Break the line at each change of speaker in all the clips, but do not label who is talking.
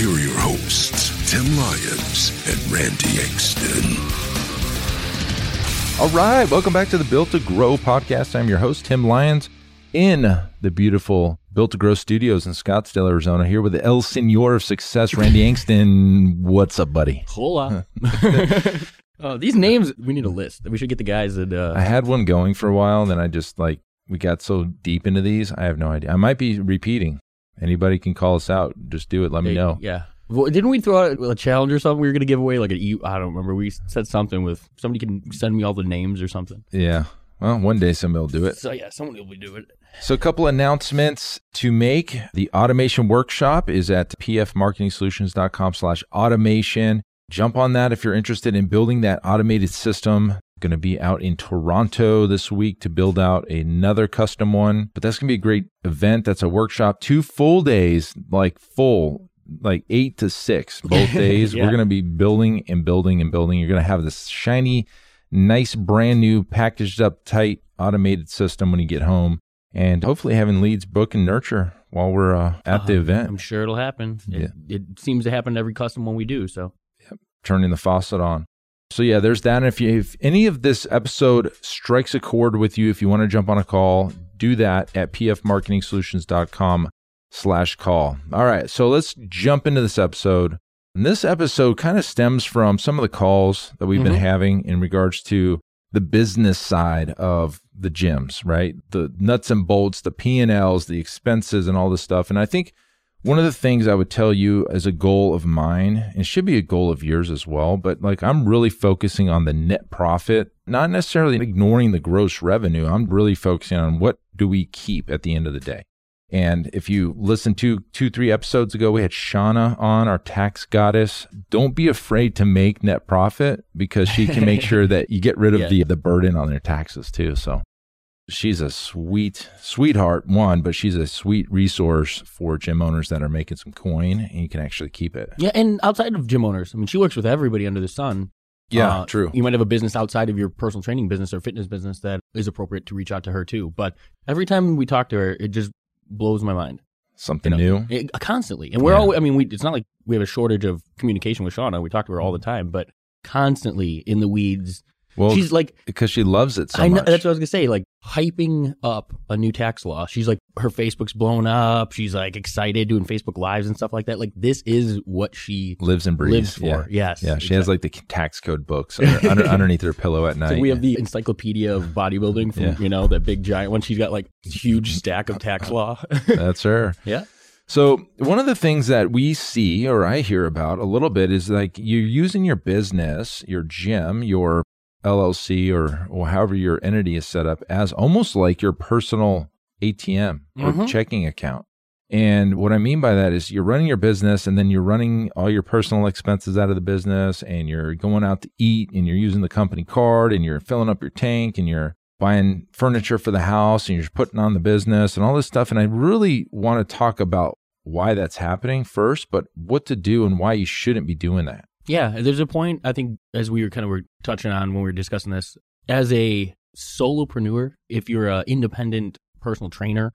Here are your hosts, Tim Lyons and Randy Exton.
All right, welcome back to the Built to Grow podcast. I'm your host, Tim Lyons, in the beautiful Built to Grow studios in Scottsdale, Arizona, here with the El Senor of Success, Randy Angston. What's up, buddy?
Hola. uh, these names, we need a list. We should get the guys that. Uh,
I had one going for a while, then I just like, we got so deep into these, I have no idea. I might be repeating. Anybody can call us out. Just do it. Let me know.
Yeah. Well, didn't we throw out a challenge or something? We were going to give away like a e- I don't remember. We said something with somebody can send me all the names or something.
Yeah. Well, one day somebody will do it.
So yeah, someone will be doing it.
So, a couple announcements to make. The automation workshop is at pfmarketingsolutions.com slash automation. Jump on that if you're interested in building that automated system. Going to be out in Toronto this week to build out another custom one. But that's going to be a great event. That's a workshop, two full days, like full, like eight to six, both days.
Yeah.
We're going to be building and building and building. You're going to have this shiny, nice, brand new, packaged up, tight, automated system when you get home and hopefully having leads book and nurture while we're uh, at the
Uh,
event,
I'm sure it'll happen.
Yeah.
It, it seems to happen to every custom one we do. So
turning the faucet on. So yeah, there's that. And if you, if any of this episode strikes a chord with you, if you want to jump on a call, do that at pfmarketingsolutions.com slash call. All right. So let's jump into this episode. And this episode kind of stems from some of the calls that we've been
Mhm.
having in regards to the business side of the gyms, right? The nuts and bolts, the P&Ls, the expenses and all this stuff. And I think one of the things I would tell you as a goal of mine, and should be a goal of yours as well, but like I'm really focusing on the net profit, not necessarily ignoring the gross revenue. I'm really focusing on what do we keep at the end of the day. And if you listen to two, three episodes ago, we had Shauna on, our tax goddess. Don't be afraid to make net profit because she can make sure that you get rid of
Yeah.
the, the burden on their taxes too. So she's a sweet sweetheart one but she's a sweet resource for gym owners that are making some coin and you can actually keep it
yeah, and outside of gym owners, I mean, she works with everybody under the sun.
yeah
Uh,
true
You might have a business outside of your personal training business or fitness business that is appropriate to reach out to her too. But every time we talk to her, it just blows my mind.
something
you know,
new
It- constantly. And we're
Yeah.
all, I mean, we, it's not like we have a shortage of communication with Shauna. We talk to her all the time, but constantly in the weeds.
Well
She's like,
because she loves it so
I know,
much
that's what I was going to say, like hyping up a new tax law. She's like, her Facebook's blown up. She's like excited doing Facebook lives and stuff like that. Like this is what she
lives and breathes
lives for.
yeah
Yes.
yeah she has like the tax code books under, under, underneath her pillow at night
So we have the encyclopedia of bodybuilding from,
Yeah.
you know, that big giant one. She's got like huge stack of tax law.
that's her
yeah.
So, one of the things that we see or I hear about a little bit is like you're using your business, your gym, your LLC, or, or however your entity is set up as almost like your personal ATM or
Mhm.
checking account. And what I mean by that is you're running your business and then you're running all your personal expenses out of the business and you're going out to eat and you're using the company card and you're filling up your tank and you're buying furniture for the house and you're putting on the business and all this stuff. And I really want to talk about why that's happening first, but what to do and why you shouldn't be doing that.
Yeah, there's a point I think as we were kind of were touching on when we were discussing this as a solopreneur, if you're an independent personal trainer,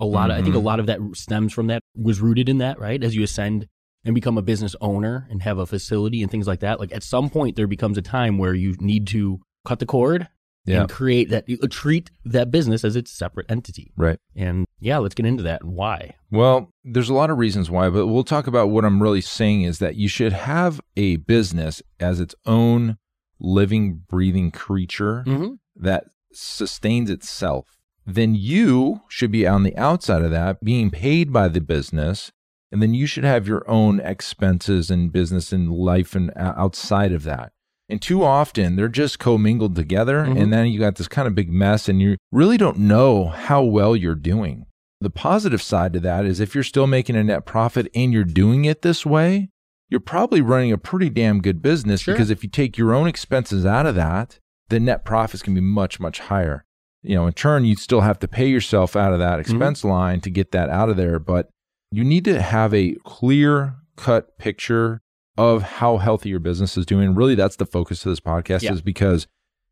a lot of I think a
Mhm.
lot of that stems from that was rooted in that, right? As you ascend and become a business owner and have a facility and things like that, like at some point there becomes a time where you need to cut the cord
Yeah.
and create that treat that business as its separate entity.
Right.
And yeah, let's get into that and why.
Well, there's a lot of reasons why, but we'll talk about what I'm really saying is that you should have a business as its own living, breathing creature
Mm-hmm.
that sustains itself. Then you should be on the outside of that, being paid by the business. And then you should have your own expenses and business and life and outside of that. And too often they're just commingled together.
Mhm.
And then you got this kind of big mess and you really don't know how well you're doing. The positive side to that is if you're still making a net profit and you're doing it this way, you're probably running a pretty damn good business
Sure.
because if you take your own expenses out of that, the net profits can be much, much higher. You know, in turn, you still have to pay yourself out of that expense line to get that out of there. But you need to have a clear cut picture of how healthy your business is doing. Really, that's the focus of this podcast
Yeah.
is because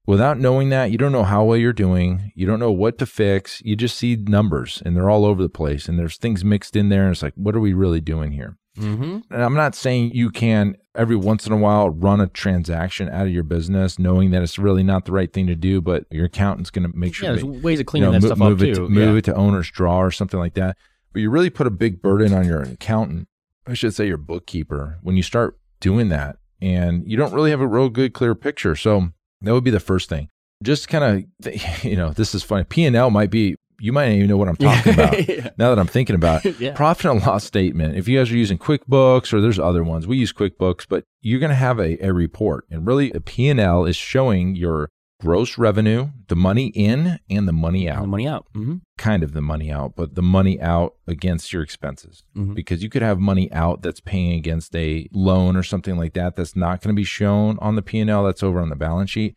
without knowing that, you don't know how well you're doing. You don't know what to fix. You just see numbers and they're all over the place and there's things mixed in there. And it's like, what are we really doing here?
Mm-hmm.
And I'm not saying you can every once in a while run a transaction out of your business knowing that it's really not the right thing to do, but your accountant's going to make sure
Yeah, there's ways of
you
cleaning
know,
that
mo-
stuff
move
up
it
too.
To, move
yeah.
it to owner's draw or something like that. But you really put a big burden on your accountant. I should say your bookkeeper when you start doing that, and you don't really have a real good clear picture. So that would be the first thing. Just kind of, you know, this is funny. P and L might be. You might not even know what I'm talking about.
Yeah.
Now that I'm thinking about it,
Yeah.
profit and loss statement. If you guys are using QuickBooks or there's other ones, we use QuickBooks, but you're going to have a, a report, and really a P and L is showing your gross revenue, the money in, and the money out
The money out. Mm-hmm.
kind of the money out, but the money out against your expenses.
Mhm.
Because you could have money out that's paying against a loan or something like that that's not going to be shown on the P&L that's over on the balance sheet.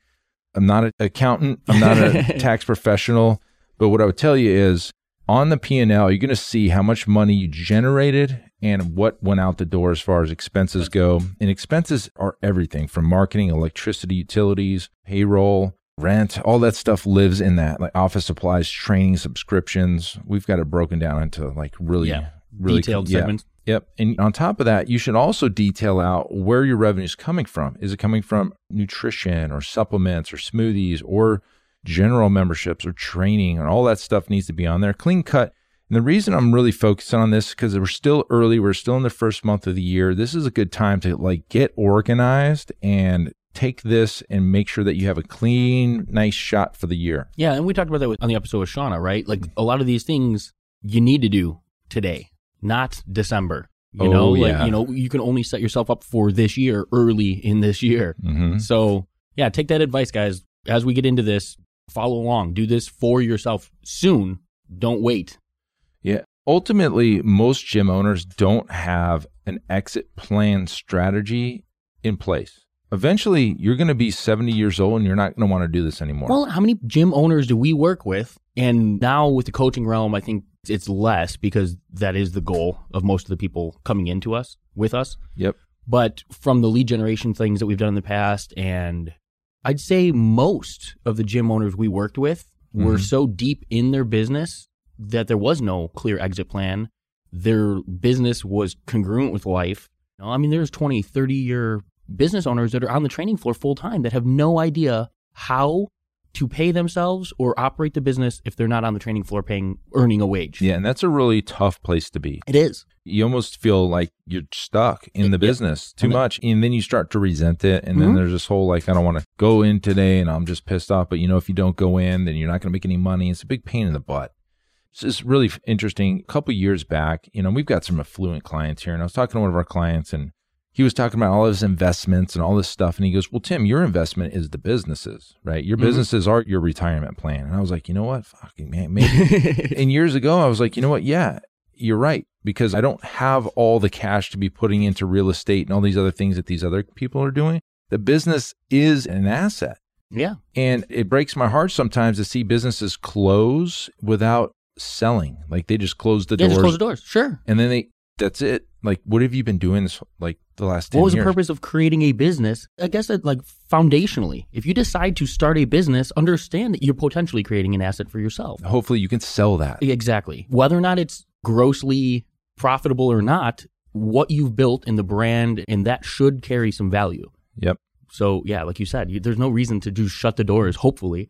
I'm not an accountant, I'm not a tax professional, but what I would tell you is on the P&L, you're going to see how much money you generated and what went out the door as far as expenses go. And expenses are everything from marketing, electricity, utilities, payroll, rent, all that stuff lives in that, like office supplies, training, subscriptions. We've got it broken down into like really,
Yeah.
really
Detailed
yeah.
segments.
Yep. And on top of that, you should also detail out where your revenue is coming from. Is it coming from nutrition or supplements or smoothies or general memberships or training and all that stuff needs to be on there. Clean cut. And the reason I'm really focusing on this is because we're still early. We're still in the first month of the year. This is a good time to like get organized and take this and make sure that you have a clean, nice shot for the year.
Yeah, and we talked about that on the episode with Shauna, right? Like a lot of these things you need to do today, not December. You
Oh,
know, like
yeah.
you know, you can only set yourself up for this year early in this year.
Mm-hmm.
So yeah, take that advice, guys. As we get into this, follow along. Do this for yourself soon. Don't wait.
Yeah. Ultimately, most gym owners don't have an exit plan strategy in place. Eventually, you're going to be 70 years old and you're not going to want to do this anymore.
Well, how many gym owners do we work with? And now with the coaching realm, I think it's less because that is the goal of most of the people coming into us with us.
yep.
But from the lead generation things that we've done in the past, and I'd say most of the gym owners we worked with were
Mhm.
so deep in their business that there was no clear exit plan. Their business was congruent with life. I mean, there's 20, 30 year business owners that are on the training floor full time that have no idea how to pay themselves or operate the business if they're not on the training floor paying, earning a wage.
Yeah. And that's a really tough place to be.
It is.
You almost feel like you're stuck in the business too
And then-
much. And then you start to resent it. And then
Mhm.
there's this whole like, I don't want to go in today and I'm just pissed off. But you know, if you don't go in, then you're not going to make any money. It's a big pain in the butt. This is really interesting. A couple years back, you know, we've got some affluent clients here, and I was talking to one of our clients, and he was talking about all his investments and all this stuff. And he goes, Well, Tim, your investment is the businesses, right? Your
Mhm.
businesses are your retirement plan. And I was like, You know what? Fucking man, maybe. and years ago, I was like, You know what? Yeah, you're right. Because I don't have all the cash to be putting into real estate and all these other things that these other people are doing. The business is an asset.
yeah.
And it breaks my heart sometimes to see businesses close without selling. Like they just closed the
Yeah,
doors
just close the doors. Sure.
and then they that's it. Like what have you been doing this like the last 10
What was
years?
the purpose of creating a business? I guess that like foundationally, if you decide to start a business, understand that you're potentially creating an asset for yourself.
Hopefully you can sell that.
Exactly. Whether or not it's grossly profitable or not, what you've built in the brand and that should carry some value.
Yep.
So yeah, like you said, you, there's no reason to just shut the doors. Hopefully,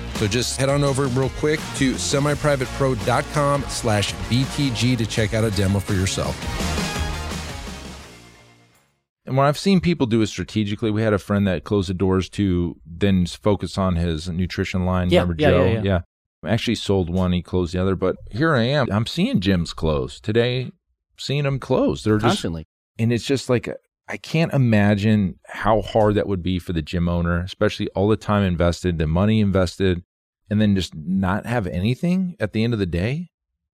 So just head on over real quick to semiprivatepro.com slash BTG to check out a demo for yourself.
And when I've seen people do it strategically, we had a friend that closed the doors to then focus on his nutrition line.
Yeah,
Remember
yeah,
Joe?
yeah, yeah.
Actually sold one, he closed the other. But here I am. I'm seeing gyms close. Today, seeing them close. They're just
Constantly.
and it's just like I can't imagine how hard that would be for the gym owner, especially all the time invested, the money invested, and then just not have anything at the end of the day.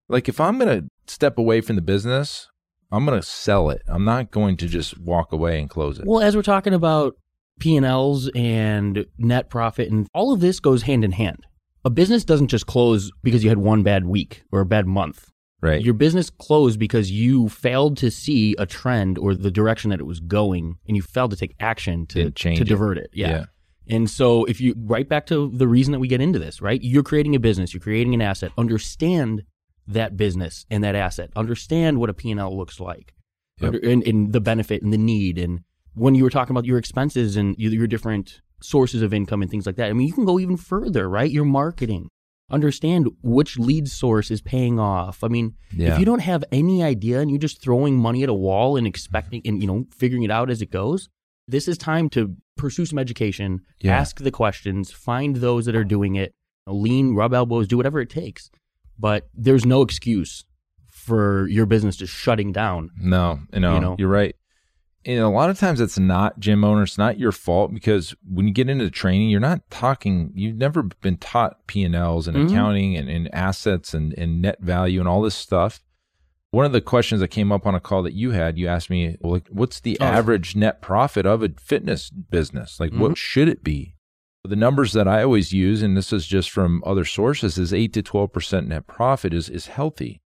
Like if I'm going to step away from the business, I'm going to sell it. I'm not going to just walk away and close it.
Well, as we're talking about P&Ls and net profit and all of this goes hand in hand. A business doesn't just close because you had one bad week or a bad month.
right.
Your business closed because you failed to see a trend or the direction that it was going and you failed to take action to, to
it.
divert it. Yeah. And so if you right back to the reason that we get into this, right? You're creating a business, you're creating an asset. Understand that business and that asset. Understand what a P&L looks like.
Yep.
Under, and, and the benefit and the need and when you were talking about your expenses and your, your different sources of income and things like that. I mean, you can go even further, right? Your marketing. Understand which lead source is paying off. I mean,
Yeah.
if you don't have any idea and you're just throwing money at a wall and expecting and you know figuring it out as it goes, this is time to pursue some education,
Yeah.
ask the questions, find those that are doing it, lean, rub elbows, do whatever it takes. But there's no excuse for your business just shutting down.
No, you know,
You know?
you're right. And a lot of times it's not gym owners, it's not your fault because when you get into training, you're not talking, you've never been taught P&Ls and
Mhm.
accounting and, and assets and, and net value and all this stuff. One of the questions that came up on a call that you had, you asked me, well, like, what's the
Oh.
average net profit of a fitness business? Like,
Mhm.
what should it be? The numbers that I always use, and this is just from other sources, is 8 to 12% net profit is, is healthy.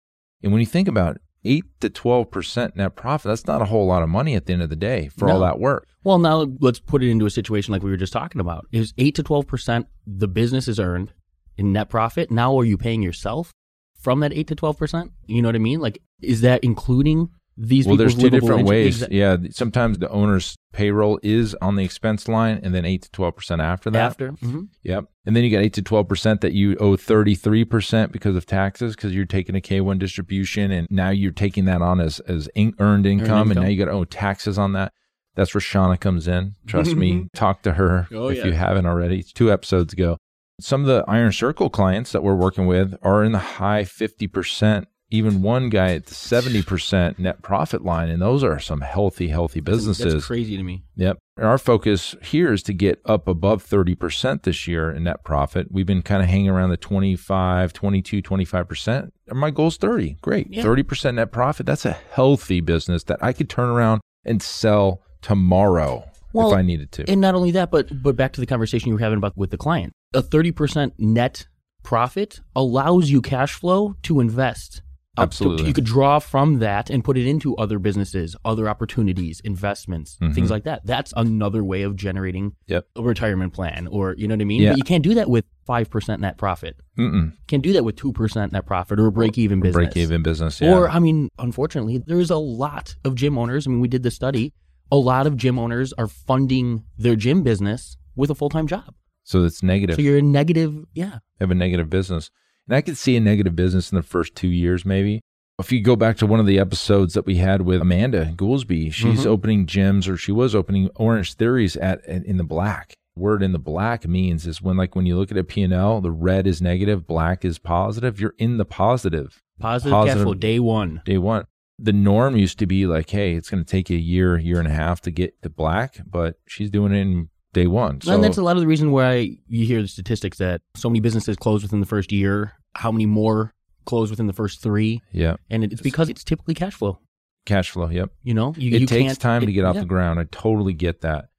And when you think about it, 8 to 12% net profit, that's not a whole lot of money at the end of the day for all that work.
Well, now let's put it into a situation like we were just talking about. Is 8 to 12% the business is earned in net profit? Now are you paying yourself from that 8 to 12%? You know what I mean? Like is that including these
well, there's two different ways. Yeah. Sometimes the owner's payroll is on the expense line and then 8 to 12% after that.
After? hmm
Yep. And then you got 8 to 12% that you owe 33% because of taxes because you're taking a K1 distribution and now you're taking that on as, as in, earned income and
income.
now you got to owe taxes on that. That's where Shauna comes in. Trust me. Talk to her
Oh,
if
yeah.
you haven't already. It's two episodes ago. Some of the Iron Circle clients that we're working with are in the high 50%, even one guy at the 70% net profit line. And those are some healthy, healthy businesses.
That's crazy to me.
Yep. And our focus here is to get up above 30% this year in net profit. We've been kind of hanging around the 25, 22, 25%. And my goal is 30. Great.
Yeah.
30% net profit. That's a healthy business that I could turn around and sell tomorrow
Well,
if I needed to.
And not only that, but but back to the conversation you were having about with the client. A 30% net profit allows you cash flow to invest. Up to-
Absolutely.
you could draw from that and put it into other businesses, other opportunities, investments, things
Mhm.
like that. That's another way of generating
Yep.
a retirement plan or you know what I mean?
Yeah.
But you can't do that with 5% net profit.
Mm-mm.
Can't do that with 2% net profit or a break even business.
Break even business. Yeah.
Or, I mean, unfortunately, there's a lot of gym owners. I mean, we did the study. A lot of gym owners are funding their gym business with a full time job.
so it's negative.
So you're a negative, yeah.
have a negative business. And I could see a negative business in the first two years, maybe. If you go back to one of the episodes that we had with Amanda Goolsby, she's
Mhm.
opening gyms or she was opening Orange Theories at, in the black. Word in the black means is when like when you look at a P&L, the red is negative, black is positive. You're in the positive
Positive, cash
Positive.
flow day one.
day one. The norm used to be like, hey, it's going to take you a year, year and a half to get to black, but she's doing it in day one. So
and that's a lot of the reason why you hear the statistics that so many businesses close within the first year. How many more close within the first three?
yeah,
And it's because it's typically cash flow.
cash flow. Yep.
You know, you,
it
you
takes time to get off
yeah.
the ground. I totally get that.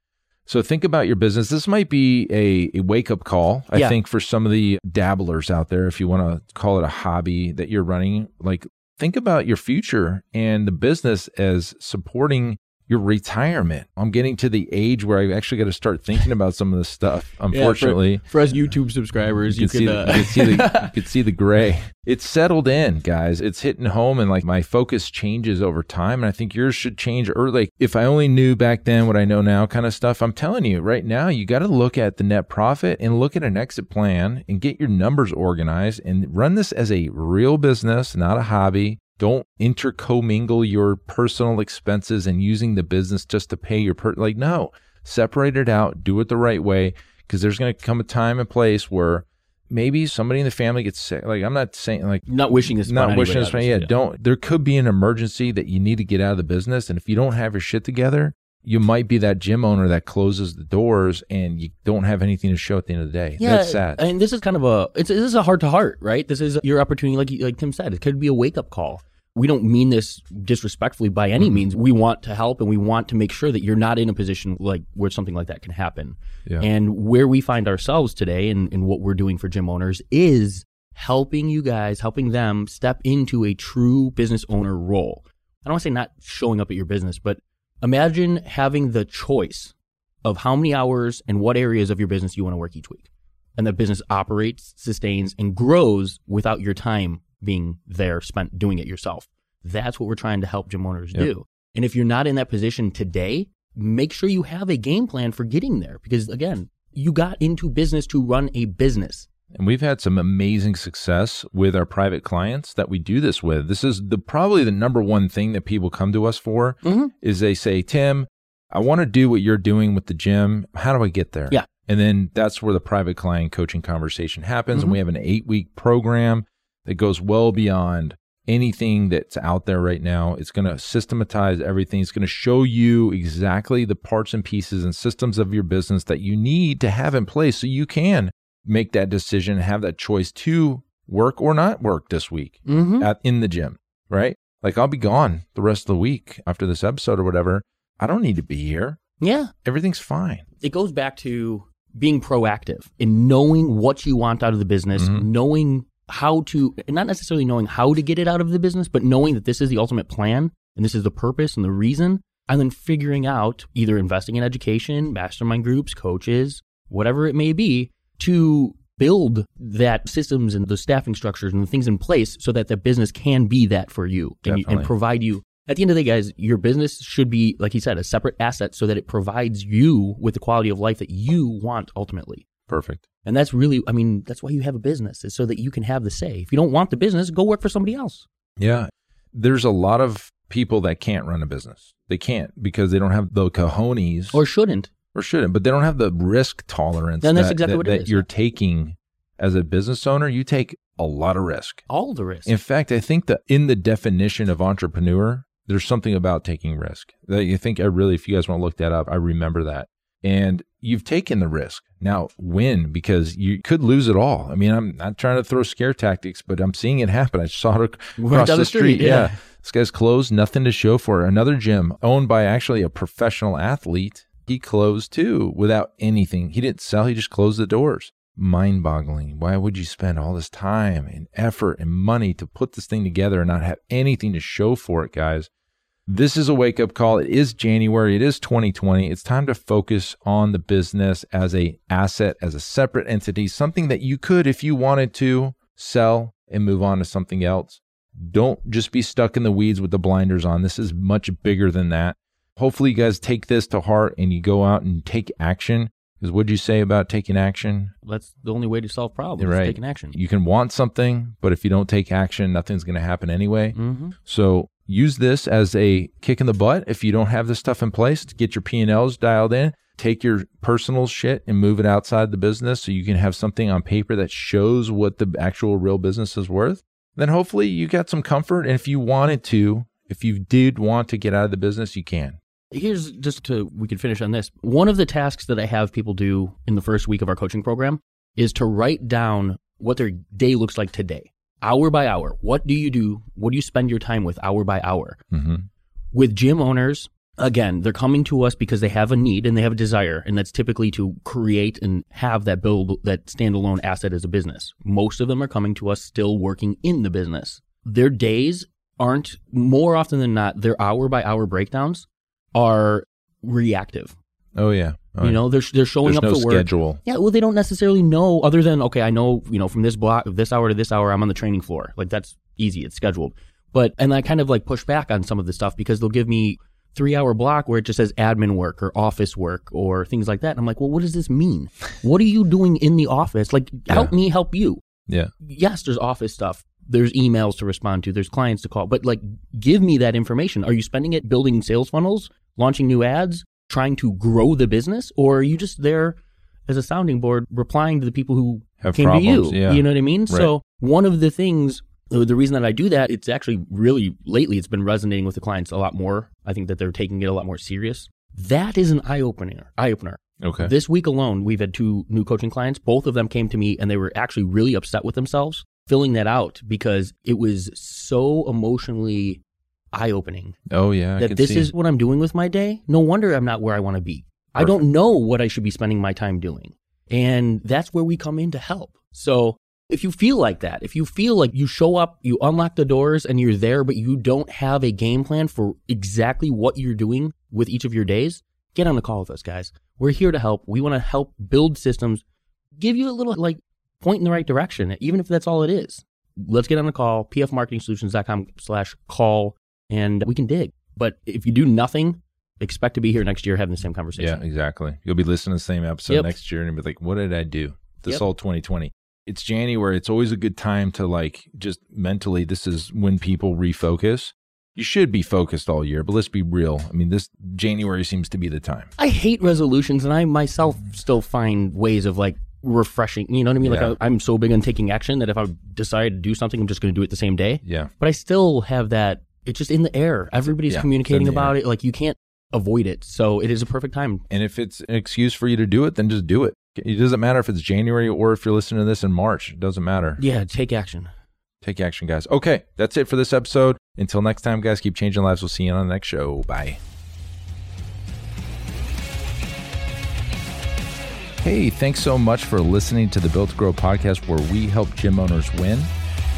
So think about your business. This might be a, a wake up call, I
Yeah.
think, for some of the dabblers out there, if you want to call it a hobby that you're running. Like, think about your future and the business as supporting your retirement. I'm getting to the age where I actually got to start thinking about some of this stuff,
Yeah, for-
unfortunately.
for, us YouTube subscribers, you,
You, can, see,
could,
the, you, can see the, you can see the gray. It's settled in, guys. It's hitting home, and like my focus changes over time. And I think yours should change early. Like, if I only knew back then what I know now, kind of stuff. I'm telling you right now, you got to look at the net profit and look at an exit plan and get your numbers organized and run this as a real business, not a hobby. Don't intercommingle your personal expenses and using the business just to pay your per. Like, no, separate it out. Do it the right way because there's going to come a time and place where maybe somebody in the family gets sick. Like I'm not saying like
not wishing this.
not wishing this, but yeah, don't. There could be an emergency that you need to get out of the business, and if you don't have your shit together, you might be that gym owner that closes the doors and you don't have anything to show at the end of the day.
Yeah,
That's sad.
And this is kind of a it's this is a heart to heart, right? This is your opportunity, like like Tim said, it could be a wake up call. We don't mean this disrespectfully by any mm-hmm. means. We want to help and we want to make sure that you're not in a position like where something like that can happen.
Yeah.
And where we find ourselves today and, and what we're doing for gym owners is helping you guys, helping them step into a true business owner role. I don't want to say not showing up at your business, but imagine having the choice of how many hours and what areas of your business you want to work each week. And that business operates, sustains, and grows without your time being there spent doing it yourself. That's what we're trying to help gym owners
Yep.
do. And if you're not in that position today, make sure you have a game plan for getting there. Because again, you got into business to run a business.
And we've had some amazing success with our private clients that we do this with. This is the probably the number one thing that people come to us for
Mhm.
is they say, "Tim, I want to do what you're doing with the gym. How do I get there?"
Yeah.
And then that's where the private client coaching conversation happens. And we have an 8-week program that goes well beyond anything that's out there right now. It's going to systematize everything. It's going to show you exactly the parts and pieces and systems of your business that you need to have in place so you can make that decision, have that choice to work or not work this week
Mm-hmm.
at in the gym, right? Like I'll be gone the rest of the week after this episode or whatever. I don't need to be here.
Yeah.
Everything's fine.
It goes back to being proactive and knowing what you want out of the business,
Mhm.
knowing how to, not necessarily knowing how to get it out of the business, but knowing that this is the ultimate plan and this is the purpose and the reason. And then figuring out either investing in education, mastermind groups, coaches, whatever it may be, to build that systems and the staffing structures and the things in place so that the business can be that for you and, you, and provide you. At the end of the day, guys, your business should be, like he said, a separate asset so that it provides you with the quality of life that you want ultimately.
Perfect.
And that's really, I mean, that's why you have a business, is so that you can have the say. If you don't want the business, go work for somebody else.
Yeah. There's a lot of people that can't run a business. They can't because they don't have the cojones
Or shouldn't.
or shouldn't, but they don't have the risk tolerance
Then that's
that,
exactly
that,
what it
that
is.
you're taking as a business owner. You take a lot of risk.
All the risk.
In fact, I think that in the definition of entrepreneur, there's something about taking risk. That you think I really, if you guys want to look that up, I remember that. And you've taken the risk. Now win because you could lose it all. I mean, I'm not trying to throw scare tactics, but I'm seeing it happen. I saw it across the
the street,
street.
yeah.
This guy's closed, nothing to show for it. Another gym owned by actually a professional athlete. He closed too without anything. He didn't sell, he just closed the doors. Mind boggling. Why would you spend all this time and effort and money to put this thing together and not have anything to show for it, guys? This is a wake up call. It is January. It is 2020. It's time to focus on the business as a asset, as a separate entity, something that you could, if you wanted to, sell and move on to something else. Don't just be stuck in the weeds with the blinders on. This is much bigger than that. Hopefully, you guys take this to heart and you go out and take action. Because what'd you say about taking action?
That's the only way to solve problems,
right.
taking action.
You can want something, but if you don't take action, nothing's going to happen anyway.
hmm
So use this as a kick in the butt if you don't have this stuff in place to get your P&Ls dialed in. Take your personal shit and move it outside the business so you can have something on paper that shows what the actual real business is worth. Then hopefully you got some comfort. And if you wanted to, if you did want to get out of the business, you can.
Here's just to, we could finish on this. One of the tasks that I have people do in the first week of our coaching program is to write down what their day looks like today, hour by hour. What do you do? What do you spend your time with hour by hour?
Mm-hmm.
With gym owners, again, they're coming to us because they have a need and they have a desire, and that's typically to create and have that build that standalone asset as a business. Most of them are coming to us still working in the business. Their days aren't more often than not, their hour by hour breakdowns are reactive.
Oh yeah. Oh,
you know, they're they're showing
There's
up
no
to work.
schedule.
Yeah, well, they don't necessarily know other than okay, I know you know from this block, this hour to this hour, I'm on the training floor. Like that's easy, it's scheduled. But and I kind of like push back on some of the stuff because they'll give me three hour block where it just says admin work or office work or things like that. And I'm like, well, what does this mean? what are you doing in the office? Like, help me help you.
Yeah.
Yes, there's office stuff. There's emails to respond to. There's clients to call. But like, give me that information. Are you spending it building sales funnels, launching new ads, trying to grow the business, or are you just there as a sounding board, replying to the people who
Have
came
problems,
to you?
yeah.
You know what I mean?
Right.
So one of the things, the the reason that I do that, it's actually really lately, it's been resonating with the clients a lot more. I think that they're taking it a lot more serious. That is an eye opener. Eye opener.
Okay.
This week alone, we've had two new coaching clients. Both of them came to me and they were actually really upset with themselves filling that out because it was so emotionally eye opening
oh yeah. I
that this
see.
is what I'm doing with my day. No wonder I'm not where I want to be. I don't know what I should be spending my time doing. And that's where we come in to help. So if you feel like that, if you feel like you show up, you unlock the doors and you're there, but you don't have a game plan for exactly what you're doing with each of your days, get on the call with us, guys. We're here to help. We want to help build systems, give you a little like point in the right direction, even if that's all it is. Let's get on the call, pfmarketingsolutions.com slash call, and we can dig. But if you do nothing, expect to be here next year having the same conversation.
Yeah, exactly. You'll be listening to the same episode
Yep.
next year and be like, what did I do? This
Yep.
all 2020. It's January. It's always a good time to like just mentally, this is when people refocus. You should be focused all year, but let's be real. I mean, this January seems to be the time.
I hate resolutions, and I myself still find ways of like refreshing. You know what I mean?
Yeah.
Like I, I'm so big on taking action that if I decide to do something, I'm just going to do it the same day.
Yeah.
But I still have that. It's just in the air. Everybody's
Yeah,
communicating about
air.
it. Like you can't avoid it. So it is a perfect time.
And if it's an excuse for you to do it, then just do it. It doesn't matter if it's January or if you're listening to this in March. It doesn't matter.
Yeah, take action.
Take action, guys. Okay, that's it for this episode. Until next time, guys, keep changing lives. We'll see you on the next show. Bye. Hey, thanks so much for listening to the Built to Grow podcast where we help gym owners win.